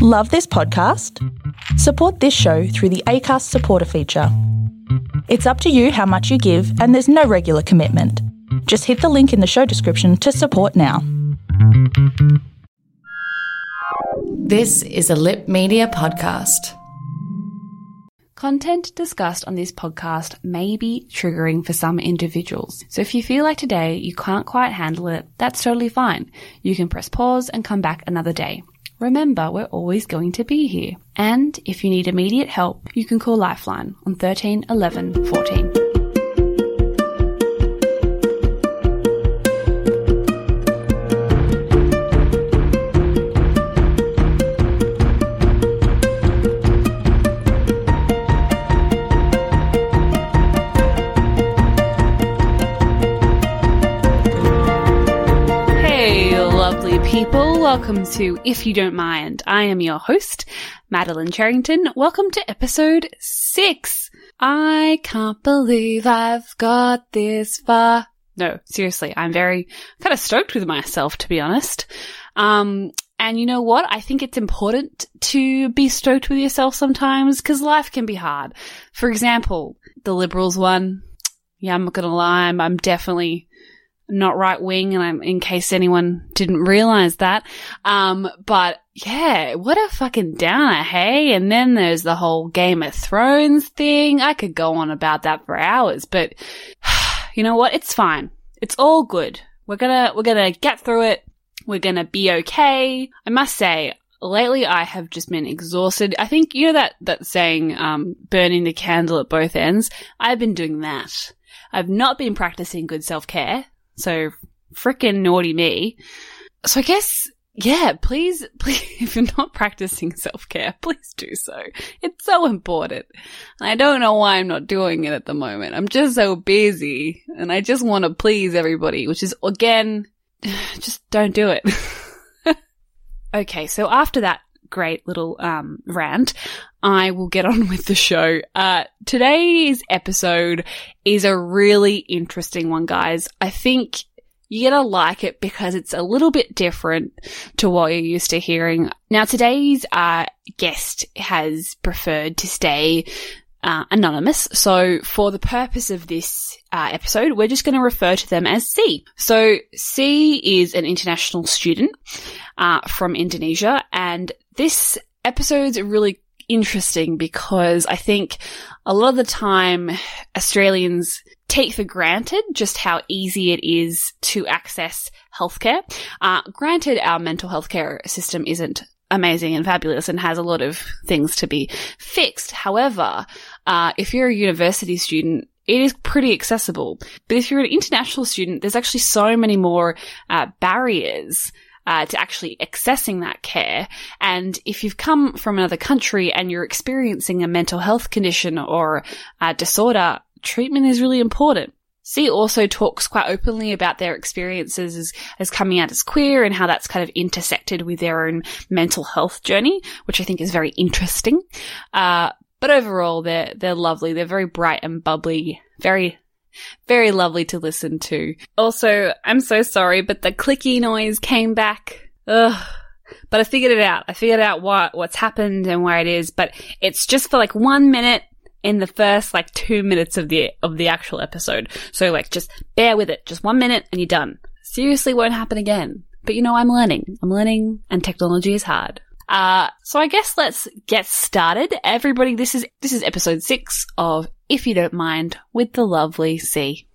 Love this podcast? Support this show through the ACAST supporter feature. It's up to you how much you give, and there's no regular commitment. Just hit the link in the show description to support now. This is a Lip Media podcast. Content discussed on this podcast may be triggering for some individuals. So if you feel like today you can't quite handle it, that's totally fine. You can press pause and come back another day. Remember, we're always going to be here. And if you need immediate help, you can call Lifeline on 13 11 14. People. Welcome to If You Don't Mind. I am your host, Madeline Charrington. Welcome to episode six. I can't believe I've got this far. No, seriously, I'm very kind of stoked with myself, to be honest. Um, and you know what? I think it's important to be stoked with yourself sometimes because life can be hard. For example, the Liberals one. Yeah, I'm not gonna lie. I'm, I'm definitely not right wing, and I'm in case anyone didn't realize that. Um, but yeah, what a fucking downer, hey? And then there's the whole Game of Thrones thing. I could go on about that for hours, but you know what? It's fine. It's all good. We're gonna, we're gonna get through it. We're gonna be okay. I must say, lately I have just been exhausted. I think, you know that, that saying, um, burning the candle at both ends? I've been doing that. I've not been practicing good self-care. So frickin' naughty me. So I guess, yeah, please, please, if you're not practicing self-care, please do so. It's so important. I don't know why I'm not doing it at the moment. I'm just so busy and I just want to please everybody, which is again, just don't do it. okay. So after that great little, um, rant, I will get on with the show. Uh, today's episode is a really interesting one, guys. I think you're gonna like it because it's a little bit different to what you're used to hearing. Now, today's uh, guest has preferred to stay uh, anonymous. So, for the purpose of this uh, episode, we're just going to refer to them as C. So, C is an international student uh, from Indonesia, and this episode's really interesting because I think a lot of the time Australians take for granted just how easy it is to access healthcare. Uh, granted, our mental health care system isn't amazing and fabulous and has a lot of things to be fixed. However, uh, if you're a university student, it is pretty accessible. But if you're an international student, there's actually so many more uh, barriers uh, to actually accessing that care. And if you've come from another country and you're experiencing a mental health condition or a disorder, treatment is really important. C also talks quite openly about their experiences as, as coming out as queer and how that's kind of intersected with their own mental health journey, which I think is very interesting. Uh, but overall, they're, they're lovely. They're very bright and bubbly, very very lovely to listen to. Also, I'm so sorry, but the clicky noise came back. Ugh. But I figured it out. I figured out what, what's happened and where it is, but it's just for like one minute in the first like two minutes of the, of the actual episode. So like just bear with it. Just one minute and you're done. Seriously won't happen again. But you know, I'm learning. I'm learning and technology is hard. Uh, so I guess let's get started. Everybody, this is, this is episode six of If You Don't Mind with the lovely C.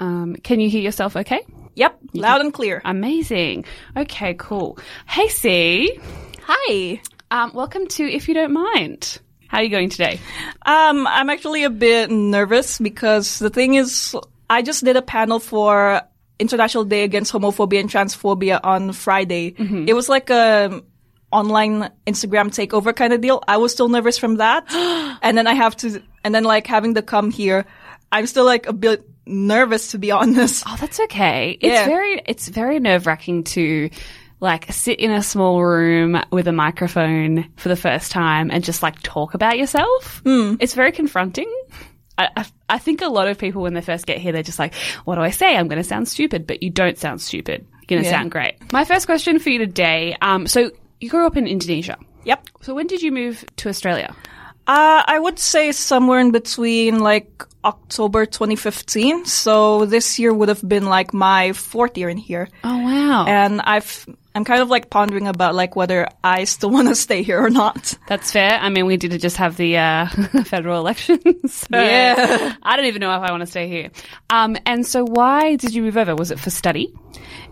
Um, can you hear yourself okay? Yep, loud and clear. Amazing. Okay, cool. Hey C. Hi. Um, welcome to If You Don't Mind. How are you going today? Um, I'm actually a bit nervous because the thing is, I just did a panel for International Day Against Homophobia and Transphobia on Friday. It was like a online Instagram takeover kind of deal. I was still nervous from that. and then I have to, and then like having to come here, I'm still like a bit nervous to be honest. Oh, that's okay. It's very, it's very nerve wracking to like sit in a small room with a microphone for the first time and just like talk about yourself. It's very confronting. I, I, I think a lot of people when they first get here, they're just like, what do I say? I'm going to sound stupid, but you don't sound stupid. You're going to Yeah. sound great. My first question for you today. Um, so you grew up in Indonesia. Yep. So when did you move to Australia? Uh, I would say somewhere in between like October 2015. So this year would have been like my fourth year in here. Oh wow, And I've, I'm kind of like pondering about like whether I still want to stay here or not. that's fair. I mean, we did just have the uh, federal elections. so Yeah. I don't even know if I want to stay here. Um, and so why did you move over? Was it for study?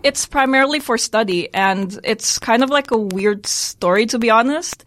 It's primarily for study and it's kind of like a weird story to be honest.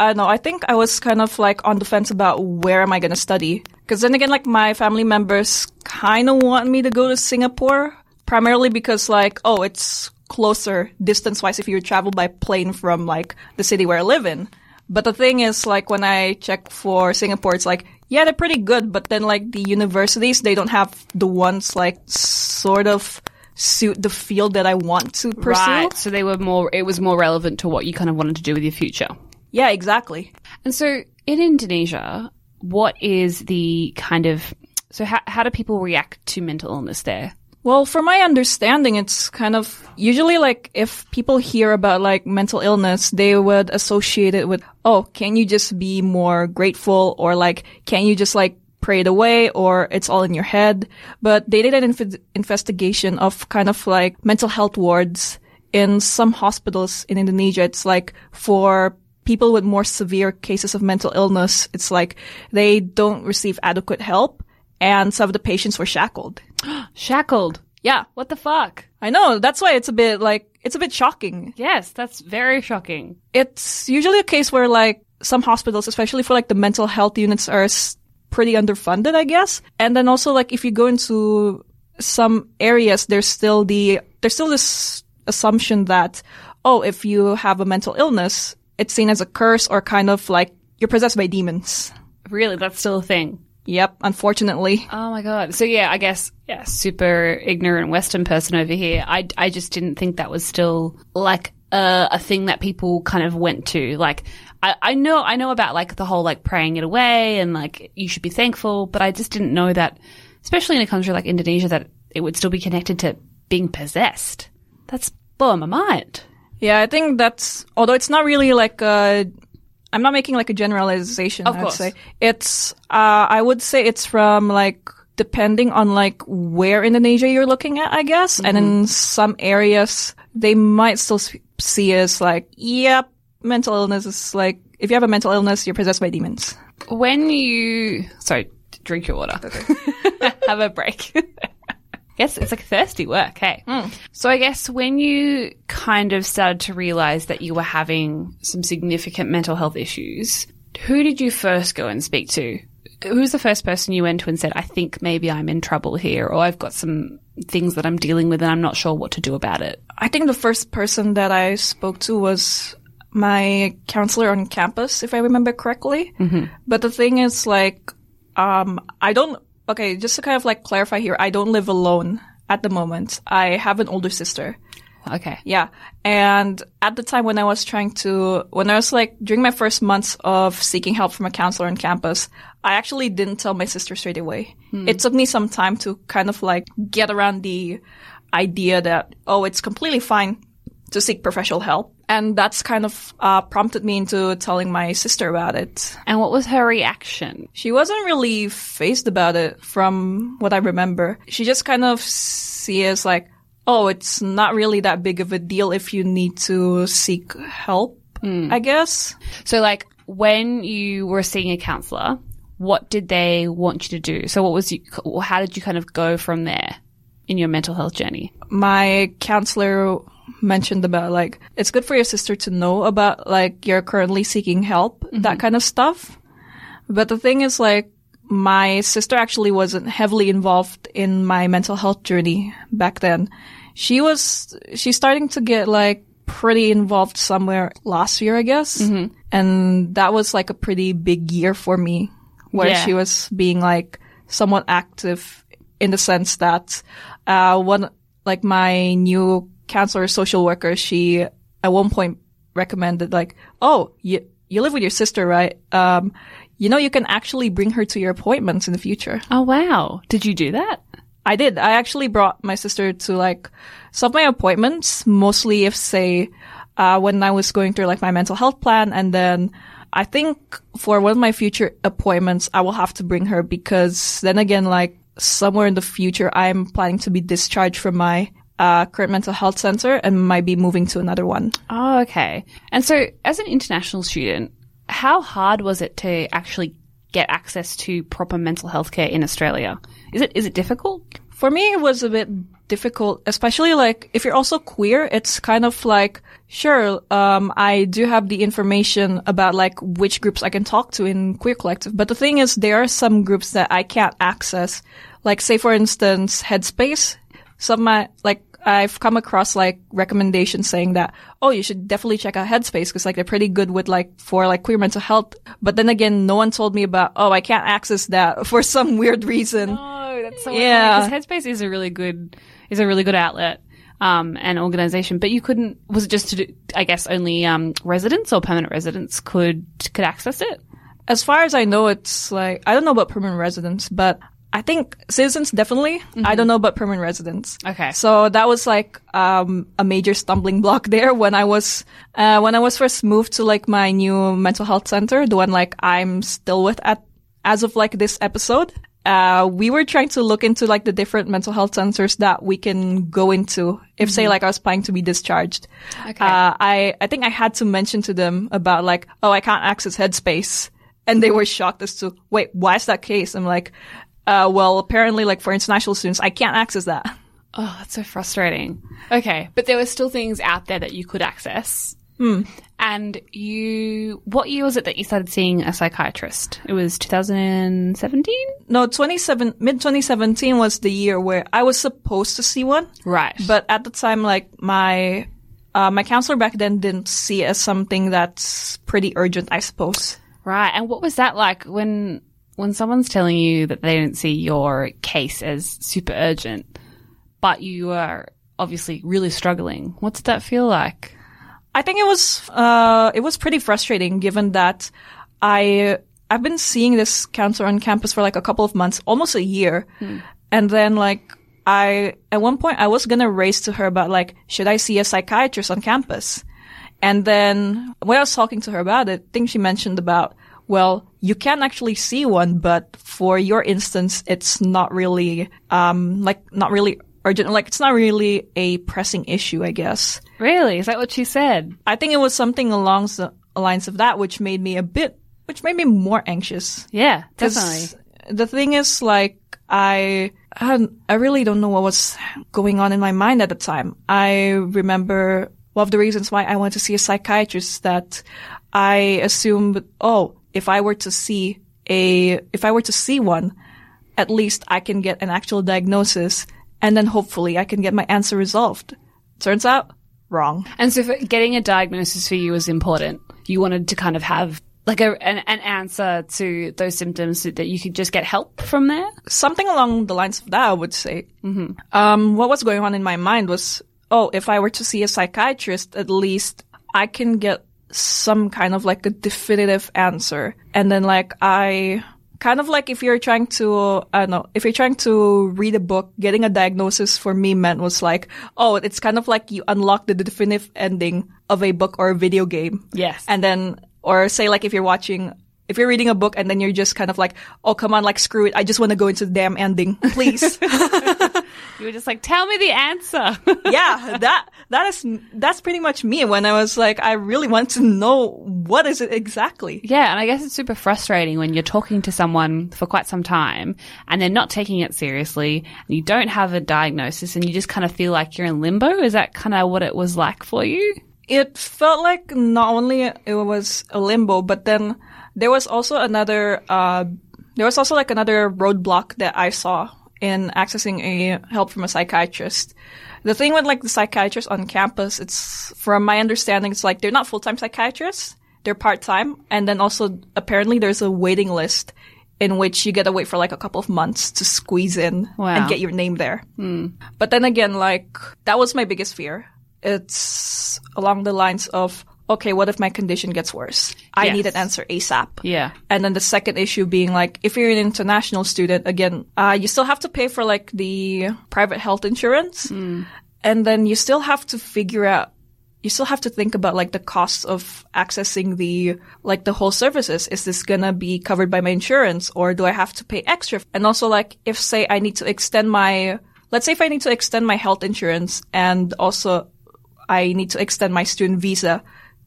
I know, I think I was kind of like on the fence about where am I going to study. Cause then again, like my family members kind of want me to go to Singapore primarily because like, oh, it's closer distance wise if you travel by plane from like the city where I live in. But the thing is like when I check for Singapore, it's like, yeah, they're pretty good, but then like the universities, they don't have the ones like sort of suit the field that I want to pursue. Right. So they were more. It was more relevant to what you kind of wanted to do with your future. Yeah, exactly. And so in Indonesia, what is the kind of so how how do people react to mental illness there? Well, from my understanding, it's kind of usually like if people hear about like mental illness, they would associate it with, oh, can you just be more grateful or like, can you just like pray it away or it's all in your head? But they did an inf- investigation of kind of like mental health wards in some hospitals in Indonesia. It's like for people with more severe cases of mental illness, it's like they don't receive adequate help and some of the patients were shackled. Shackled. Yeah. What the fuck? I know. That's why it's a bit like, it's a bit shocking. Yes, that's very shocking. It's usually a case where like some hospitals, especially for like the mental health units are s- pretty underfunded, I guess. And then also like if you go into some areas, there's still the, there's still this assumption that, oh, if you have a mental illness, it's seen as a curse or kind of like you're possessed by demons. Really, that's still a thing. Yep. Unfortunately. Oh my god. So yeah, I guess yeah, super ignorant Western person over here. I I just didn't think that was still like a, a thing that people kind of went to. Like I I know I know about like the whole like praying it away and like you should be thankful, but I just didn't know that, especially in a country like Indonesia, that it would still be connected to being possessed. That's blowing my mind. Yeah, I think that's although it's not really like a I'm not making like a generalization, Of I'd course. say. It's uh I would say it's from like depending on like where Indonesia you're looking at, I guess. And Mm-hmm. in some areas they might still see as like, yep, mental illness is like if you have a mental illness, you're possessed by demons. When you sorry, drink your water. Have a break. Yes, it's like thirsty work, hey. So I guess when you kind of started to realize that you were having some significant mental health issues, who did you first go and speak to? Who was the first person you went to and said, I think maybe I'm in trouble here, or I've got some things that I'm dealing with and I'm not sure what to do about it? I think the first person that I spoke to was my counselor on campus, if I remember correctly. Mm-hmm. But the thing is, like, um, I don't. Okay, just to kind of like clarify here, I don't live alone at the moment. I have an older sister. Okay. Yeah. And at the time when I was trying to, when I was like, during my first months of seeking help from a counselor on campus, I actually didn't tell my sister straight away. Hmm. It took me some time to kind of like get around the idea that, oh, it's completely fine to seek professional help. And that's kind of uh, prompted me into telling my sister about it. And what was her reaction? She wasn't really fazed about it from what I remember. She just kind of sees like, oh, it's not really that big of a deal if you need to seek help, I guess. So, like, when you were seeing a counselor, what did they want you to do? So, what was you, how did you kind of go from there in your mental health journey? My counselor mentioned about like, it's good for your sister to know about like you're currently seeking help, that kind of stuff. But the thing is like, my sister actually wasn't heavily involved in my mental health journey back then. She was, she's starting to get like pretty involved somewhere last year, I guess. And that was like a pretty big year for me where Yeah. she was being like somewhat active in the sense that, uh, one, like my new counselor social worker, she at one point recommended like, oh, you, you live with your sister, right? Um, you know, you can actually bring her to your appointments in the future. Oh, wow. Did you do that? I did. I actually brought my sister to like some of my appointments, mostly if say, uh, when I was going through like my mental health plan. And then I think for one of my future appointments, I will have to bring her because then again, like somewhere in the future, I'm planning to be discharged from my uh, current mental health center and might be moving to another one. Oh, okay. And so, as an international student, how hard was it to actually get access to proper mental health care in Australia? Is it is it difficult? For me, it was a bit difficult, especially like if you're also queer, it's kind of like, sure, um, I do have the information about like which groups I can talk to in queer collective. But the thing is, there are some groups that I can't access. Like say, for instance, Headspace. Some my, like, I've come across like recommendations saying that, oh, you should definitely check out Headspace because like they're pretty good with like for like queer mental health. But then again, no one told me about, oh, I can't access that for some weird reason. Oh, that's so weird. Yeah. Because Headspace is a really good is a really good outlet um, and organization. But you couldn't. Was it just to do, I guess only um, residents or permanent residents could could access it? As far as I know, it's like, I don't know about permanent residents, but I think citizens definitely. I don't know about permanent residents. Okay. So that was like, um, a major stumbling block there when I was, uh, when I was first moved to like my new mental health center, the one like I'm still with at, as of like this episode. Uh, we were trying to look into like the different mental health centers that we can go into if say like I was planning to be discharged. Okay. Uh, I, I think I had to mention to them about like, oh, I can't access Headspace. And they were shocked as to, wait, why is that case? I'm like, uh, well, apparently like for international students, I can't access that. Oh, that's so frustrating. Okay, but there were still things out there that you could access. And you, what year was it that you started seeing a psychiatrist? It was 2017? No, 27, mid 2017 was the year where I was supposed to see one. Right. But at the time, like my, uh, my counselor back then didn't see it as something that's pretty urgent, I suppose. Right. And what was that like when when someone's telling you that they don't see your case as super urgent, but you are obviously really struggling? What did that feel like? I think it was uh it was pretty frustrating given that I I've been seeing this counselor on campus for like a couple of months, almost a year. And then like I at one point I was gonna raise to her about like should I see a psychiatrist on campus? And then when I was talking to her about it, I think she mentioned about well, you can actually see one, but for your instance, it's not really um like not really urgent like it's not really a pressing issue, I guess. Really? Is that what she said? I think it was something along the lines of that, which made me a bit, which made me more anxious. Yeah, definitely. The thing is, like, I, I, I really don't know what was going on in my mind at the time. I remember one of the reasons why I wanted to see a psychiatrist is that I assumed, oh, if I were to see a, if I were to see one, at least I can get an actual diagnosis and then hopefully I can get my answer resolved. Turns out, wrong. And so for getting a diagnosis for you was important. You wanted to kind of have like a, an, an answer to those symptoms so that you could just get help from there. something along the lines of that, I would say. Um, what was going on in my mind was, oh, if I were to see a psychiatrist, at least I can get some kind of like a definitive answer. And then like I, kind of like if you're trying to, I don't know, if you're trying to read a book, getting a diagnosis for me meant was like, oh, it's kind of like you unlock the definitive ending of a book or a video game. Yes. And then, or say like if you're watching, if you're reading a book and then you're just kind of like, oh, come on, like screw it. I just want to go into the damn ending, please. You were just like, tell me the answer. yeah, that, that is, that's pretty much me when I was like, I really want to know what is it exactly. yeah, and I guess it's super frustrating when you're talking to someone for quite some time and they're not taking it seriously and you don't have a diagnosis and you just kind of feel like you're in limbo. Is that kind of what it was like for you? It felt like not only it was a limbo, but then there was also another, uh, there was also like another roadblock that I saw in accessing a help from a psychiatrist. The thing with like the psychiatrists on campus, it's from my understanding, it's like they're not full-time psychiatrists. They're part-time. And then also apparently there's a waiting list in which you get to wait for like a couple of months to squeeze in Wow. and get your name there. Hmm. But then again, like that was my biggest fear. It's along the lines of, okay, what if my condition gets worse? I Yes. need an answer ASAP. Yeah. And then the second issue being like, if you're an international student, again, uh, you still have to pay for like the private health insurance. And then you still have to figure out, you still have to think about like the costs of accessing the, like the whole services. Is this gonna be covered by my insurance or do I have to pay extra? And also like, if say I need to extend my, let's say if I need to extend my health insurance and also I need to extend my student visa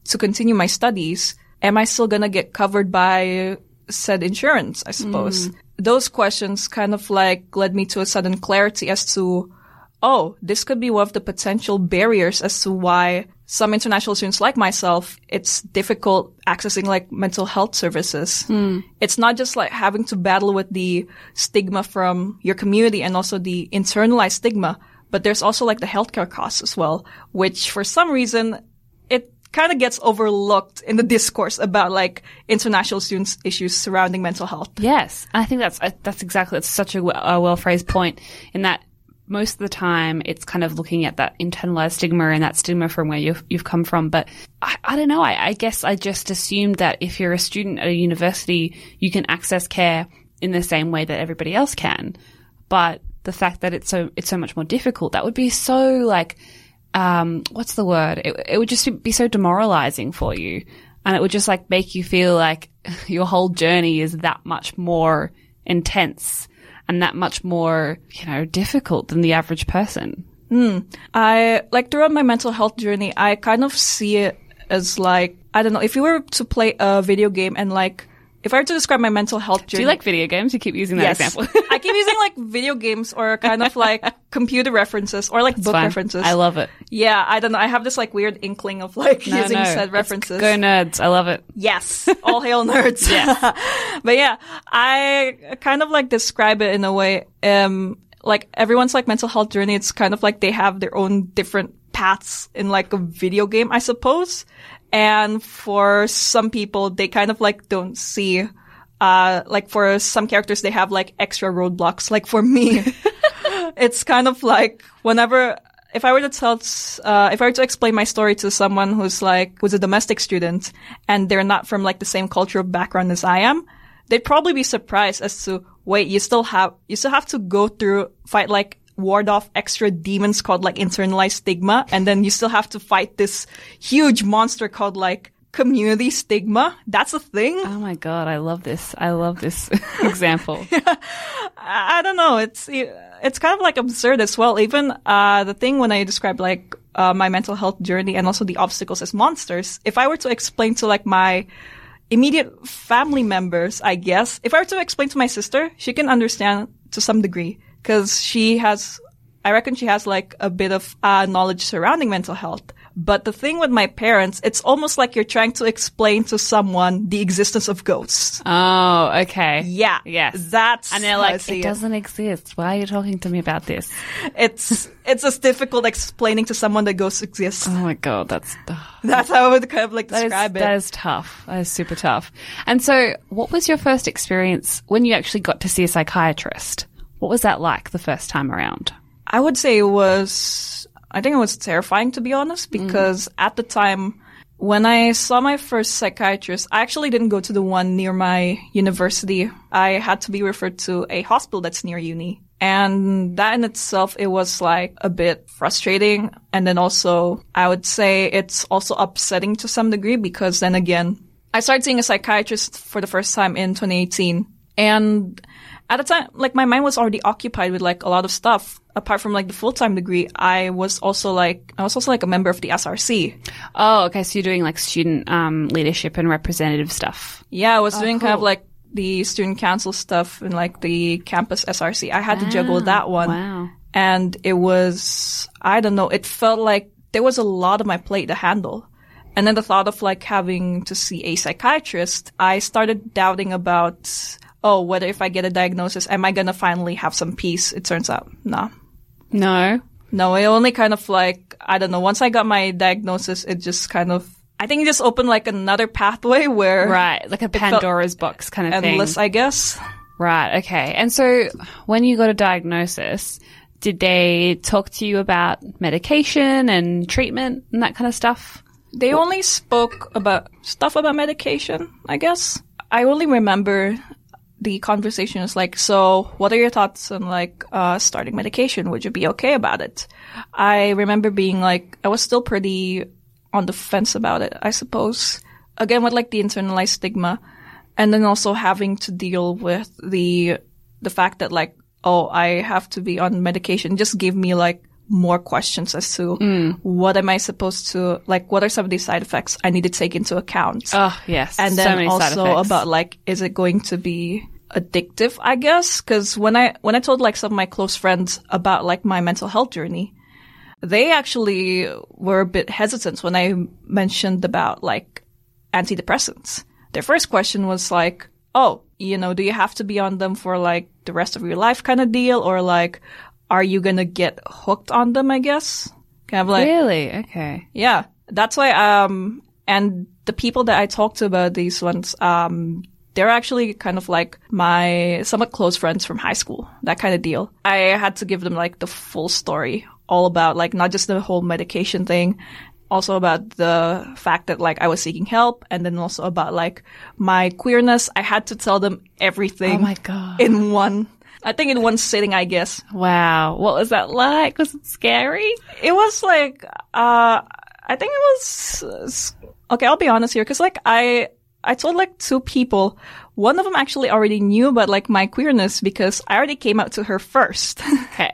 to continue my studies, am I still gonna get covered by said insurance? I suppose. Hmm. Those questions kind of like led me to a sudden clarity as to, oh, this could be one of the potential barriers as to why some international students like myself, it's difficult accessing like mental health services. Hmm. It's not just like having to battle with the stigma from your community and also the internalized stigma, but there's also like the healthcare costs as well, which for some reason kind of gets overlooked in the discourse about like international students issues surrounding mental health. Yes, I think that's uh, that's exactly. It's such a well phrased point in that most of the time it's kind of looking at that internalized stigma and that stigma from where you've you've come from. But I, I don't know. I, I guess I just assumed that if you're a student at a university, you can access care in the same way that everybody else can. But the fact that it's so it's so much more difficult, that would be so like um, what's the word? It, it would just be so demoralizing for you. And it would just like make you feel like your whole journey is that much more intense and that much more, you know, difficult than the average person. I like throughout my mental health journey, I kind of see it as like I don't know if you were to play a video game and like if I were to describe my mental health journey. Do you like video games? You keep using that Yes. example. I keep using like video games or kind of like computer references or like book Fine. references. I love it. Yeah, I don't know. I have this like weird inkling of like No, using no, said references. Go nerds. I love it. Yes, all hail nerds. Yes. but yeah, I kind of like describe it in a way, um, like everyone's like mental health journey. It's kind of like they have their own different paths in like a video game, I suppose. And for some people, they kind of like don't see, uh, like for some characters, they have like extra roadblocks. Like for me, it's kind of like whenever if I were to tell, uh, if I were to explain my story to someone who's like, who's a domestic student and they're not from like the same cultural background as I am, they'd probably be surprised as to, wait, you still have, you still have to go through, fight like, ward off extra demons called like internalized stigma. And then you still have to fight this huge monster called like community stigma. That's a thing. Oh my god, I love this. I love this example. I I don't know. It's it's kind of like absurd as well. Even uh, the thing when I describe like uh, my mental health journey and also the obstacles as monsters. If I were to explain to like my immediate family members, I guess if I were to explain to my sister, she can understand to some degree because she has. I reckon she has like a bit of uh, knowledge surrounding mental health. But the thing with my parents, it's almost like you're trying to explain to someone the existence of ghosts. oh, okay. Yeah. Yes. That's And they're like, it doesn't exist. Why are you talking to me about this? it's it's as difficult explaining to someone that ghosts exist. Oh my god, that's tough. That's how I would kind of like is, describe it. that is tough. That is super tough. And so, what was your first experience when you actually got to see a psychiatrist? What was that like the first time around? I would say it was. I think it was terrifying to be honest, mm. because at the time when I saw my first psychiatrist, I actually didn't go to the one near my university. I had to be referred to a hospital that's near uni. And that in itself, it was like a bit frustrating. And then also, I would say it's also upsetting to some degree because then again, I started seeing a psychiatrist for the first time in 2018. And at the time, like my mind was already occupied with like a lot of stuff. Apart from like the full-time degree, I was also like, I was also like a member of the SRC. Oh, okay. So you're doing like student um, leadership and representative stuff. Yeah, I was doing kind of like the student council stuff and like the campus SRC. I had to juggle that one. wow. And it was, I don't know, it felt like there was a lot of my plate to handle. And then the thought of like having to see a psychiatrist, I started doubting about, oh, whether if I get a diagnosis, am I going to finally have some peace? It turns out, no. No. No, it only kind of like, I don't know, once I got my diagnosis, it just kind of, I think it just opened like another pathway where Right. Like a Pandora's box kind of thing. endless, I guess. Right. Okay. And so when you got a diagnosis, did they talk to you about medication and treatment and that kind of stuff? They only spoke about stuff about medication, I guess. I only remember the conversation is like, so what are your thoughts on like, uh, starting medication? Would you be okay about it? I remember being like, I was still pretty on the fence about it, I suppose. Again, with like the internalized stigma and then also having to deal with the, the fact that like, oh, I have to be on medication just gave me like more questions as to mm. what am I supposed to like what are some of these side effects I need to take into account. Oh, yes. and then side also about like is it going to be addictive, I guess? Cuz when I when I told like some of my close friends about like my mental health journey, they actually were a bit hesitant when I mentioned about like antidepressants. Their first question was like, "Oh, you know, do you have to be on them for like the rest of your life kind of deal or like are you going to get hooked on them, I guess?" Kind of like really? Okay. yeah, that's why. Um, and the people that I talked to about these ones, um, they're actually kind of like my somewhat close friends from high school, that kind of deal. I had to give them like the full story, all about like not just the whole medication thing, also about the fact that like I was seeking help, and then also about like my queerness. I had to tell them everything. Oh my God. In one. I think in one sitting, I guess. Wow. What was that like? Was it scary? it was like uh i think it was okay i'll be honest here because like i i told like two people one of them actually already knew about like my queerness because i already came out to her first Okay.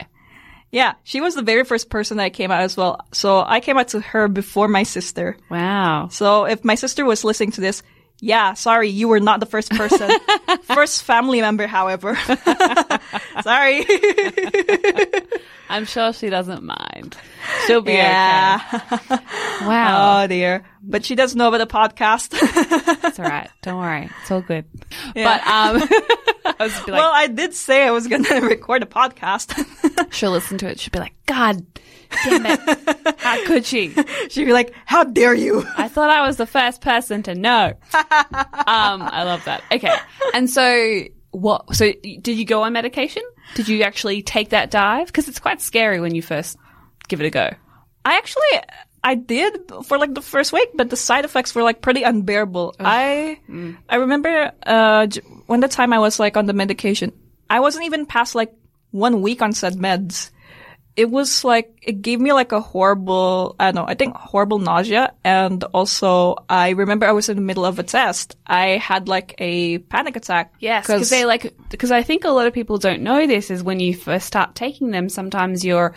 yeah she was the very first person that I came out as well so i came out to her before my sister Wow. so if my sister was listening to this yeah, sorry, you were not the first person. first family member, however. sorry. I'm sure she doesn't mind. She'll be yeah. okay. Wow. Oh dear. But she doesn't know about the podcast. It's all right. Don't worry. It's all good. Yeah. But um, I like, well, I did say I was going to record a podcast. she'll listen to it. She'll be like, God damn it. How could she? She'd be like, "How dare you?" I thought I was the first person to know. Um, I love that. Okay. And so what, so did you go on medication? Did you actually take that dive? Cause it's quite scary when you first give it a go. I actually, I did for like the first week, but the side effects were like pretty unbearable. I, I remember, uh, when the time I was like on the medication, I wasn't even past like one week on said meds. It was like, it gave me like a horrible, I don't know, I think horrible nausea. And also, I remember I was in the middle of a test. I had like a panic attack. Yes, because they like because I think a lot of people don't know this is when you first start taking them. Sometimes your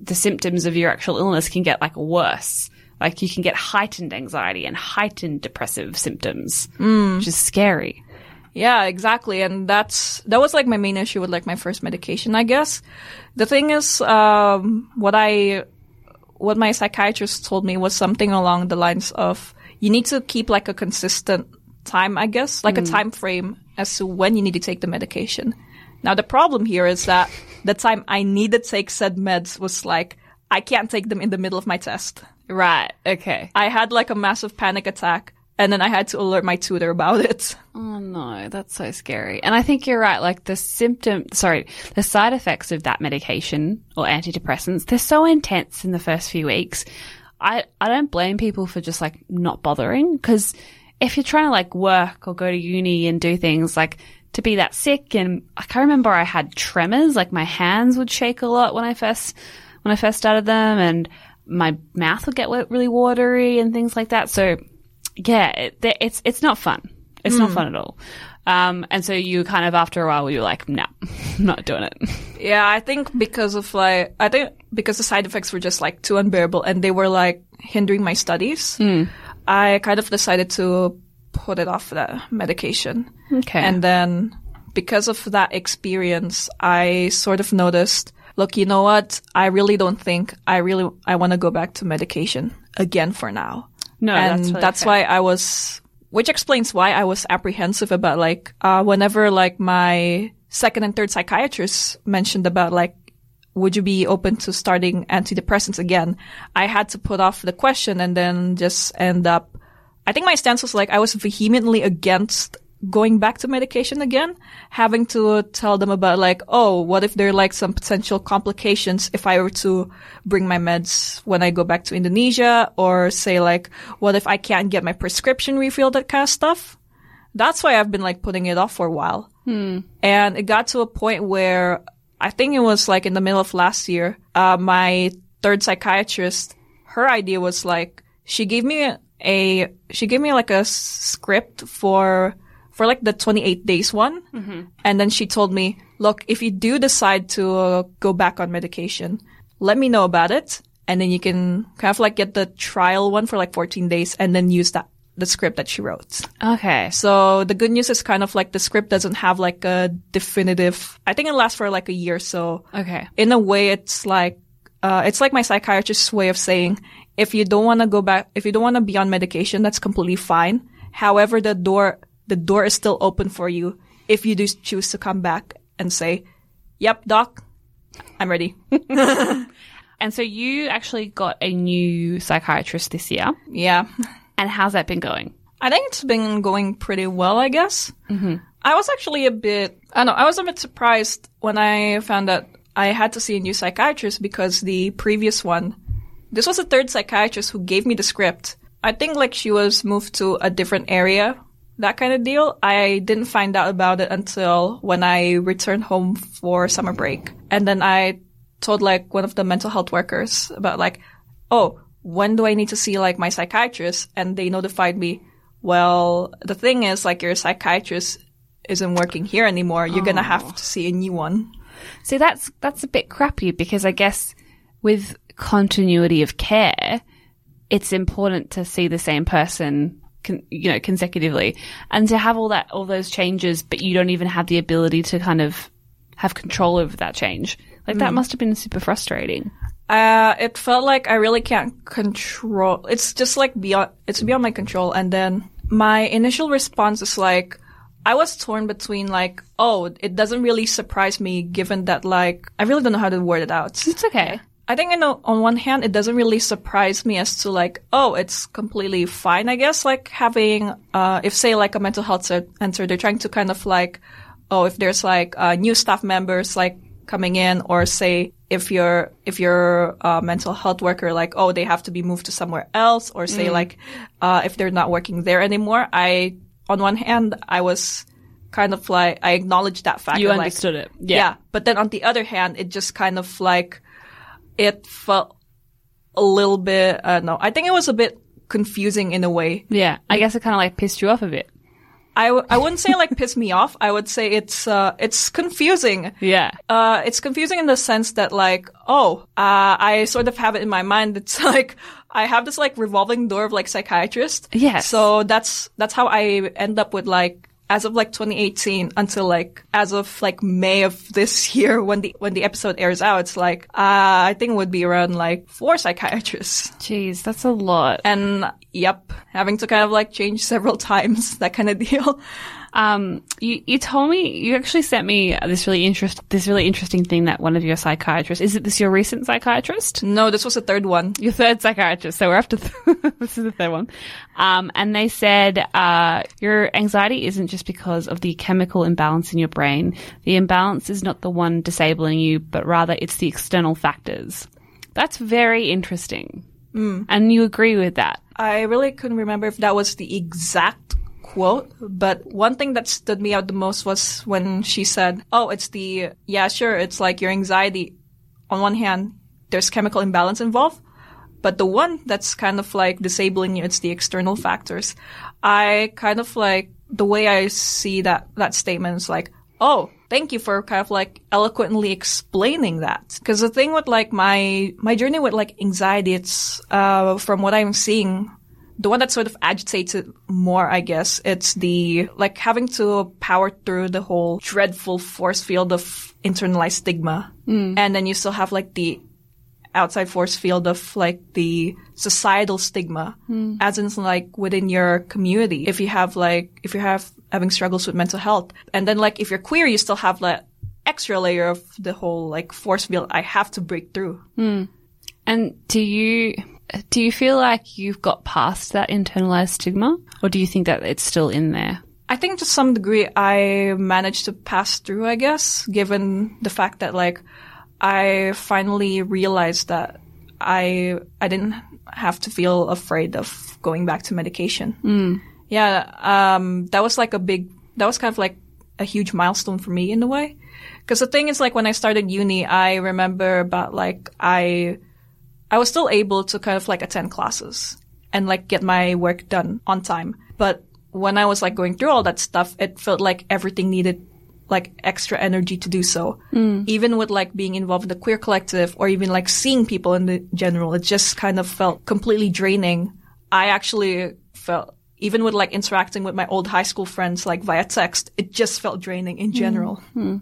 the symptoms of your actual illness can get like worse. Like you can get heightened anxiety and heightened depressive symptoms, hmm. which is scary. Yeah, exactly. And that's, that was like my main issue with like my first medication, I guess. The thing is, um, what I, what my psychiatrist told me was something along the lines of, you need to keep like a consistent time, I guess, like a time frame as to when you need to take the medication. Now the problem here is that the time I need to take said meds was like, I can't take them in the middle of my test. Right. Okay. I had like a massive panic attack and then I had to alert my tutor about it. Oh no, that's so scary. And I think you're right. Like the symptom, sorry, the side effects of that medication or antidepressants, they're so intense in the first few weeks. I, I don't blame people for just like not bothering because if you're trying to like work or go to uni and do things like to be that sick and I can't remember I had tremors, like my hands would shake a lot when I first, when I first started them and my mouth would get really watery and things like that. So yeah, it, it's, it's not fun. It's not fun at all. Um, and so you kind of after a while you're like, no, I'm not doing it. Yeah, I think because of like, I think because the side effects were just like too unbearable and they were like hindering my studies, I kind of decided to put it off the medication. Okay. And then because of that experience, I sort of noticed, look, you know what? I really don't think I really, I want to go back to medication again for now. No, and that's that's why I was, which explains why I was apprehensive about like, uh, whenever like my second and third psychiatrists mentioned about like, would you be open to starting antidepressants again? I had to put off the question and then just end up, I think my stance was like, I was vehemently against going back to medication again, having to tell them about like, oh, what if there are like some potential complications if I were to bring my meds when I go back to Indonesia or say like, what if I can't get my prescription refilled, that kind of stuff. That's why I've been like putting it off for a while. And it got to a point where I think it was like in the middle of last year, uh, my third psychiatrist, her idea was like, she gave me a, she gave me like a script for, for like the 28 days one. And then she told me, look, if you do decide to uh, go back on medication, let me know about it. And then you can kind of like get the trial one for like 14 days and then use that, the script that she wrote. Okay. So the good news is kind of like the script doesn't have like a definitive, I think it lasts for like a year. So Okay. in a way, it's like, uh, it's like my psychiatrist's way of saying, if you don't want to go back, if you don't want to be on medication, that's completely fine. However, the door, the door is still open for you if you do choose to come back and say, yep, doc, I'm ready. And so you actually got a new psychiatrist this year. yeah. And how's that been going? I think it's been going pretty well, I guess. Mm-hmm. I was actually a bit, I don't know, I was a bit surprised when I found out I had to see a new psychiatrist because the previous one, this was the third psychiatrist who gave me the script. I think like she was moved to a different area, that kind of deal. I didn't find out about it until when I returned home for summer break. And then I told like one of the mental health workers about like, oh, when do I need to see like my psychiatrist? And they notified me, well, the thing is like your psychiatrist isn't working here anymore. You're going to have to see a new one. See, that's that's a bit crappy because I guess with continuity of care, it's important to see the same person, con- you know, consecutively, and to have all that all those changes, but you don't even have the ability to kind of have control over that change. Like that must have been super frustrating. Uh, it felt like I really can't control. It's just like beyond, it's beyond my control. And then my initial response is like, I was torn between like, oh, it doesn't really surprise me given that like, I really don't know how to word it out. It's okay. I think I know on one hand, it doesn't really surprise me as to like, oh, it's completely fine, I guess, like having, uh, if say like a mental health center, they're trying to kind of like, oh, if there's like, uh, new staff members like coming in or say if you're, if you're a mental health worker, like, oh, they have to be moved to somewhere else or say like, uh, if they're not working there anymore. I, on one hand, I was kind of like, I acknowledged that fact. You and, like, understood it. yeah. Yeah. But then on the other hand, it just kind of like, it felt a little bit, uh, no, I think it was a bit confusing in a way. Yeah. I guess it kind of like pissed you off a bit. I, w- I wouldn't say like piss me off. I would say it's, uh, it's confusing. Yeah. Uh, it's confusing in the sense that like, oh, uh, I sort of have it in my mind. It's like, I have this like revolving door of like psychiatrist. Yes. So that's, that's how I end up with like, as of like 2018 until like, as of like May of this year when the, when the episode airs out, it's like, uh, I think it would be around like four psychiatrists. Jeez, that's a lot. And yep, having to kind of like change several times, that kind of deal. Um, you, you told me you actually sent me this really interest this really interesting thing that one of your psychiatrists is it this your recent psychiatrist? No, this was the third one. Your third psychiatrist. So we're up to th- this is the third one. Um, and they said uh, your anxiety isn't just because of the chemical imbalance in your brain. The imbalance is not the one disabling you, but rather it's the external factors. That's very interesting. And you agree with that? I really couldn't remember if that was the exact quote, but one thing that stood me out the most was when she said, Oh, it's the, yeah, sure, it's like your anxiety. On one hand, there's chemical imbalance involved, but the one that's kind of like disabling you, it's the external factors. I kind of like, the way I see that, that statement is like, Oh, thank you for kind of like eloquently explaining that. Cause the thing with like my, my journey with like anxiety, it's, uh, from what I'm seeing, the one that sort of agitates it more, I guess, it's the, like having to power through the whole dreadful force field of internalized stigma. Hmm. And then you still have like the outside force field of like the societal stigma, hmm. as in like within your community. If you have like, if you have having struggles with mental health. And then like if you're queer, you still have that extra layer of the whole like force field I have to break through. Hmm. And do you do you feel like you've got past that internalized stigma, or do you think that it's still in there? I think to some degree I managed to pass through, I guess, given the fact that like I finally realized that I I didn't have to feel afraid of going back to medication. Yeah, um, that was like a big, that was kind of like a huge milestone for me in a way. Because the thing is, like when I started uni, I remember about like I, I was still able to kind of like attend classes and like get my work done on time. But when I was like going through all that stuff, it felt like everything needed like extra energy to do so. Mm. Even with like being involved in the queer collective or even like seeing people in the general, it just kind of felt completely draining. I actually felt even with like interacting with my old high school friends like via text, it just felt draining in mm. general. Hmm.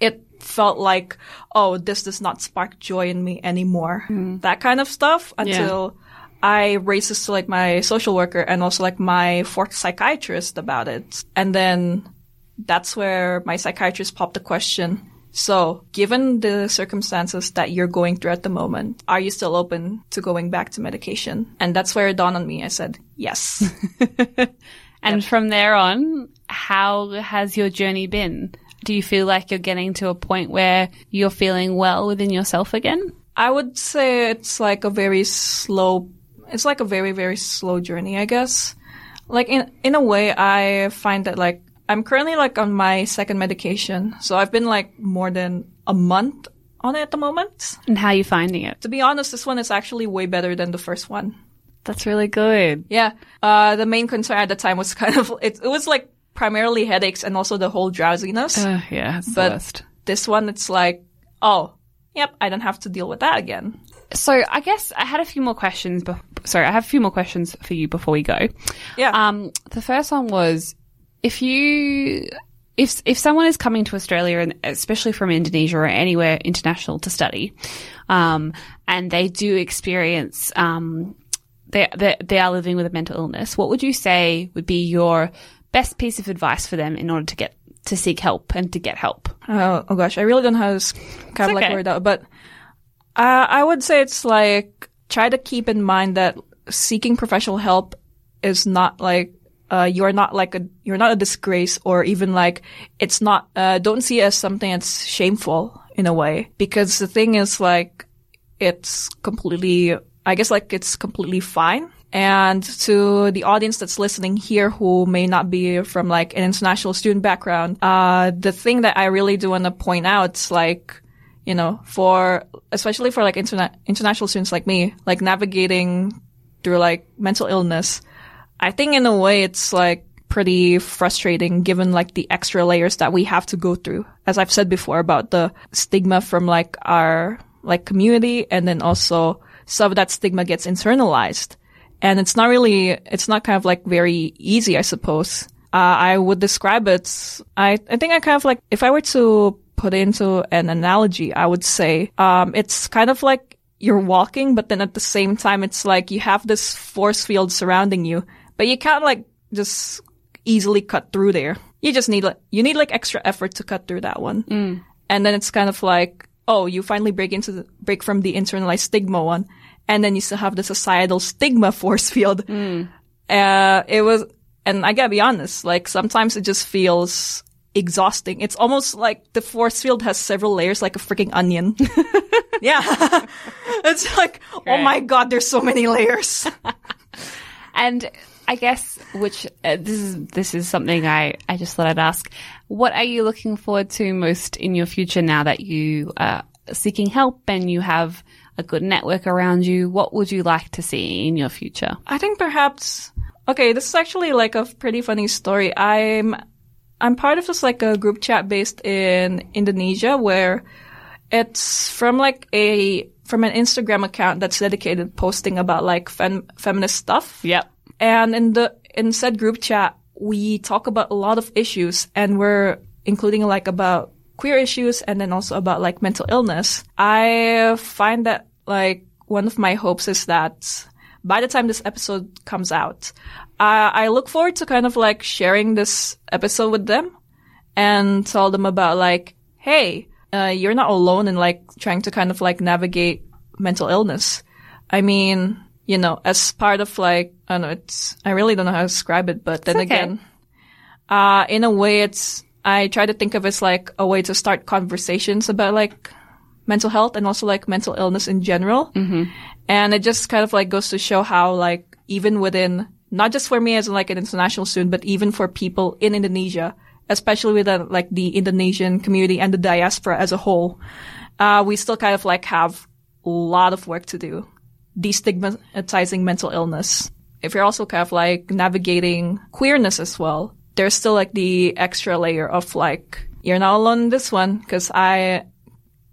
It felt like, oh, this does not spark joy in me anymore. Mm-hmm. That kind of stuff until I raised this to like my social worker and also like my fourth psychiatrist about it. And then that's where my psychiatrist popped the question. So, given the circumstances that you're going through at the moment, are you still open to going back to medication? And that's where it dawned on me. I said, yes. And from there on, how has your journey been? Do you feel like you're getting to a point where you're feeling well within yourself again? I would say it's like a very slow, it's like a very, very slow journey, I guess. Like in, in a way, I find that like, I'm currently like on my second medication. So I've been like more than a month on it at the moment. And how are you finding it? To be honest, this one is actually way better than the first one. That's really good. Yeah. Uh, the main concern at the time was kind of, it, it was like primarily headaches and also the whole drowsiness. Uh, yeah, but this one, it's like, oh, yep, I don't have to deal with that again. So I guess I had a few more questions. Be- sorry, I have a few more questions for you before we go. Yeah. Um, the first one was if you if if someone is coming to Australia and especially from Indonesia or anywhere international to study, um, and they do experience um, they, they they are living with a mental illness, what would you say would be your best piece of advice for them in order to get to seek help and to get help? Oh, oh gosh, I really don't know how to kind of like okay. word out, but uh, I would say it's like try to keep in mind that seeking professional help is not like uh, you're not like a you're not a disgrace or even like it's not uh, don't see it as something that's shameful in a way because the thing is like it's completely I guess like it's completely fine. And to the audience that's listening here who may not be from like an international student background, uh, the thing that I really do want to point out is like, you know, for, especially for like interna- international students like me, like navigating through like mental illness, I think in a way it's like pretty frustrating given like the extra layers that we have to go through. As I've said before about the stigma from like our like community and then also some of that stigma gets internalized. And it's not really, it's not kind of like very easy, I suppose. Uh, I would describe it, I, I think I kind of like, if I were to put it into an analogy, I would say, um, it's kind of like you're walking, but then at the same time, it's like you have this force field surrounding you, but you can't like just easily cut through there. You just need like, you need like extra effort to cut through that one. And then it's kind of like, oh, you finally break into the, break from the internalized stigma one. And then you still have the societal stigma force field. Uh, it was, and I gotta be honest, like sometimes it just feels exhausting. It's almost like the force field has several layers like a freaking onion. yeah. it's like, oh my god, there's so many layers. And I guess which uh, this is this is something I I just thought I'd ask. What are you looking forward to most in your future now that you are seeking help and you have a good network around you? What would you like to see in your future? I think perhaps okay, this is actually like a pretty funny story. I'm I'm part of this like a group chat based in Indonesia where it's from like a from an Instagram account that's dedicated posting about like fem- feminist stuff. Yep. And in the in said group chat, we talk about a lot of issues, and we're including like about queer issues, and then also about like mental illness. I find that like one of my hopes is that by the time this episode comes out, I, I look forward to kind of like sharing this episode with them and tell them about like, hey, uh, you're not alone in like trying to kind of like navigate mental illness. I mean, you know, as part of like, I don't know, it's, I really don't know how to describe it, but then okay. again, uh, in a way, it's, I try to think of it as like a way to start conversations about like mental health and also like mental illness in general. Mm-hmm. And it just kind of like goes to show how like even within, not just for me as like an international student, but even for people in Indonesia, especially within like the Indonesian community and the diaspora as a whole, uh, we still kind of like have a lot of work to do destigmatizing mental illness. If you're also kind of like navigating queerness as well, there's still like the extra layer of like, you're not alone in this one. Cause I,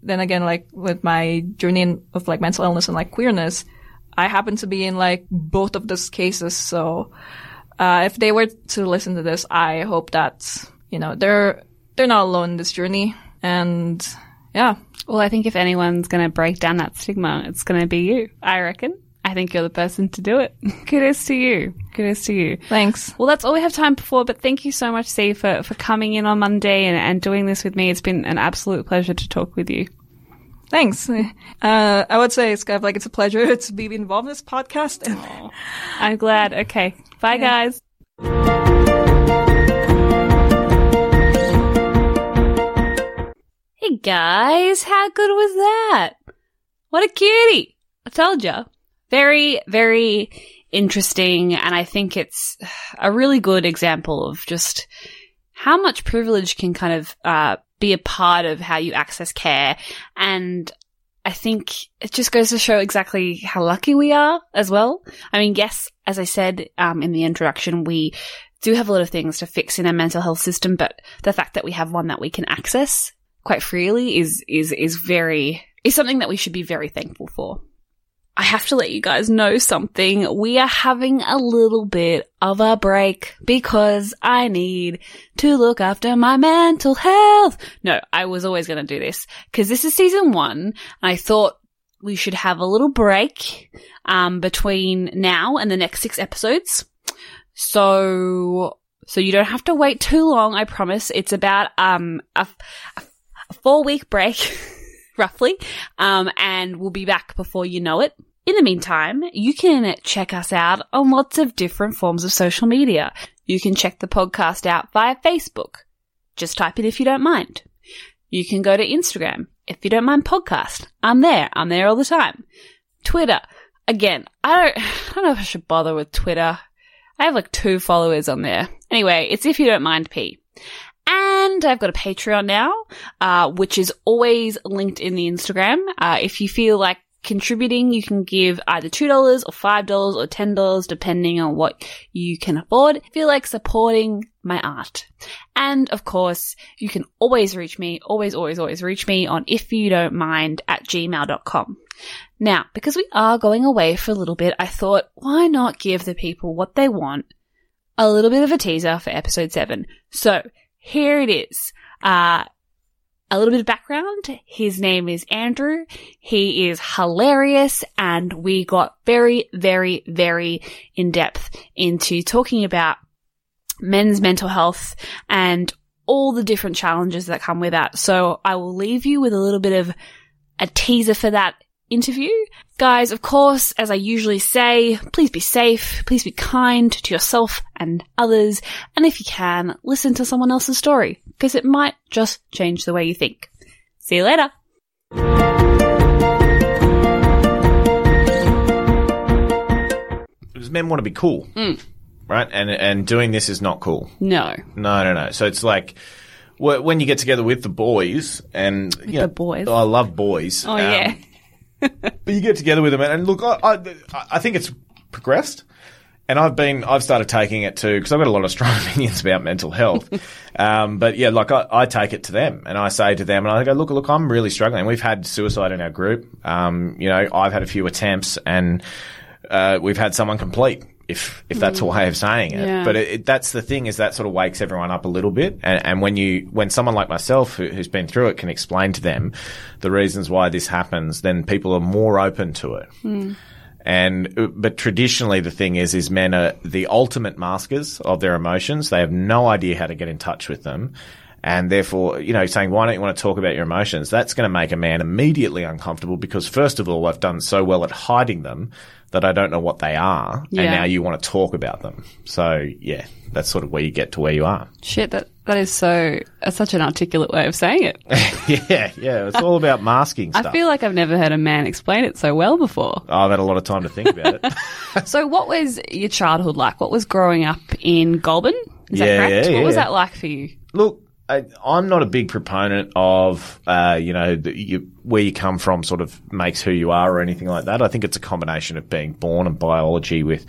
then again, like with my journey of like mental illness and like queerness, I happen to be in like both of those cases. So, uh, if they were to listen to this, I hope that, you know, they're, they're not alone in this journey. And yeah. Well, I think if anyone's going to break down that stigma, it's going to be you, I reckon. I think you're the person to do it. Kudos to you. Kudos to you. Thanks. Well, that's all we have time for, but thank you so much, C, for, for coming in on Monday and, and doing this with me. It's been an absolute pleasure to talk with you. Thanks. Uh, I would say it's kind of like it's a pleasure to be involved in this podcast. I'm glad. Okay. Bye, yeah. guys. Hey guys, how good was that? What a cutie! I told you very, very interesting. And I think it's a really good example of just how much privilege can kind of, uh, be a part of how you access care. And I think it just goes to show exactly how lucky we are as well. I mean, yes, as I said, um, in the introduction, we do have a lot of things to fix in our mental health system, but the fact that we have one that we can access quite freely is, is, is very, is something that we should be very thankful for. I have to let you guys know something. We are having a little bit of a break because I need to look after my mental health. No, I was always going to do this because this is season one I thought we should have a little break, um, between now and the next six episodes. So, so you don't have to wait too long. I promise. It's about, um, a, a four week break. roughly. Um, and we'll be back before you know it. In the meantime, you can check us out on lots of different forms of social media. You can check the podcast out via Facebook. Just type it if you don't mind. You can go to Instagram. If you don't mind podcast, I'm there. I'm there all the time. Twitter. Again, I don't, I don't know if I should bother with Twitter. I have like two followers on there. Anyway, it's if you don't mind P. And I've got a Patreon now, uh, which is always linked in the Instagram. Uh, if you feel like contributing, you can give either $2 or $5 or $10 depending on what you can afford. Feel like supporting my art. And of course, you can always reach me, always, always, always reach me on if you don't mind at gmail.com. Now, because we are going away for a little bit, I thought, why not give the people what they want? A little bit of a teaser for episode seven. So, here it is. Uh, a little bit of background. His name is Andrew. He is hilarious and we got very, very, very in depth into talking about men's mental health and all the different challenges that come with that. So I will leave you with a little bit of a teaser for that interview. Guys, of course, as I usually say, please be safe, please be kind to yourself and others, and if you can, listen to someone else's story, because it might just change the way you think. See you later! Because men want to be cool. Mm. Right? And and doing this is not cool. No. No, no, no. So it's like when you get together with the boys and you know, the boys. I love boys. Oh um, yeah. But you get together with them, and look, I, I, I think it's progressed. And I've been, I've started taking it too, because I've got a lot of strong opinions about mental health. um, but yeah, like I, I, take it to them and I say to them, and I go, look, look, I'm really struggling. We've had suicide in our group. Um, you know, I've had a few attempts and, uh, we've had someone complete if if that's mm. a way of saying it. Yeah. But it, it, that's the thing is that sort of wakes everyone up a little bit. And, and when you when someone like myself who, has been through it can explain to them the reasons why this happens, then people are more open to it. Mm. And but traditionally the thing is is men are the ultimate maskers of their emotions. They have no idea how to get in touch with them. And therefore, you know, saying, why don't you want to talk about your emotions? That's going to make a man immediately uncomfortable because first of all, I've done so well at hiding them that I don't know what they are. Yeah. And now you want to talk about them. So yeah, that's sort of where you get to where you are. Shit, that that is so that's such an articulate way of saying it. yeah, yeah. It's all about masking stuff. I feel like I've never heard a man explain it so well before. Oh, I've had a lot of time to think about it. So, what was your childhood like? What was growing up in Goulburn? Is that Yeah, correct? yeah, what was yeah. that like for you? Look, I, I'm not a big proponent of, uh, you know, the, you, where you come from sort of makes who you are or anything like that. I think it's a combination of being born and biology with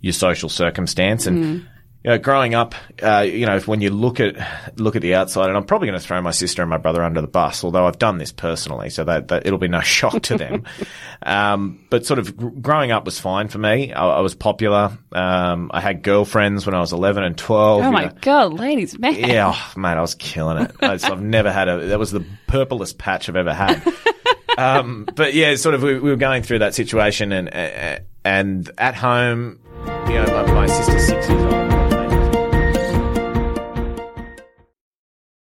your social circumstance and. You know, growing up, uh, you know, when you look at look at the outside, and I'm probably going to throw my sister and my brother under the bus, although I've done this personally, so that, that it'll be no shock to them. um, but sort of gr- growing up was fine for me. I, I was popular. Um, I had girlfriends when I was 11 and 12. Oh my know. god, ladies, man. Yeah, oh, mate, I was killing it. I- I've never had a. That was the purplest patch I've ever had. um, but yeah, sort of, we, we were going through that situation, and and at home, you know, my, my sister's six years old.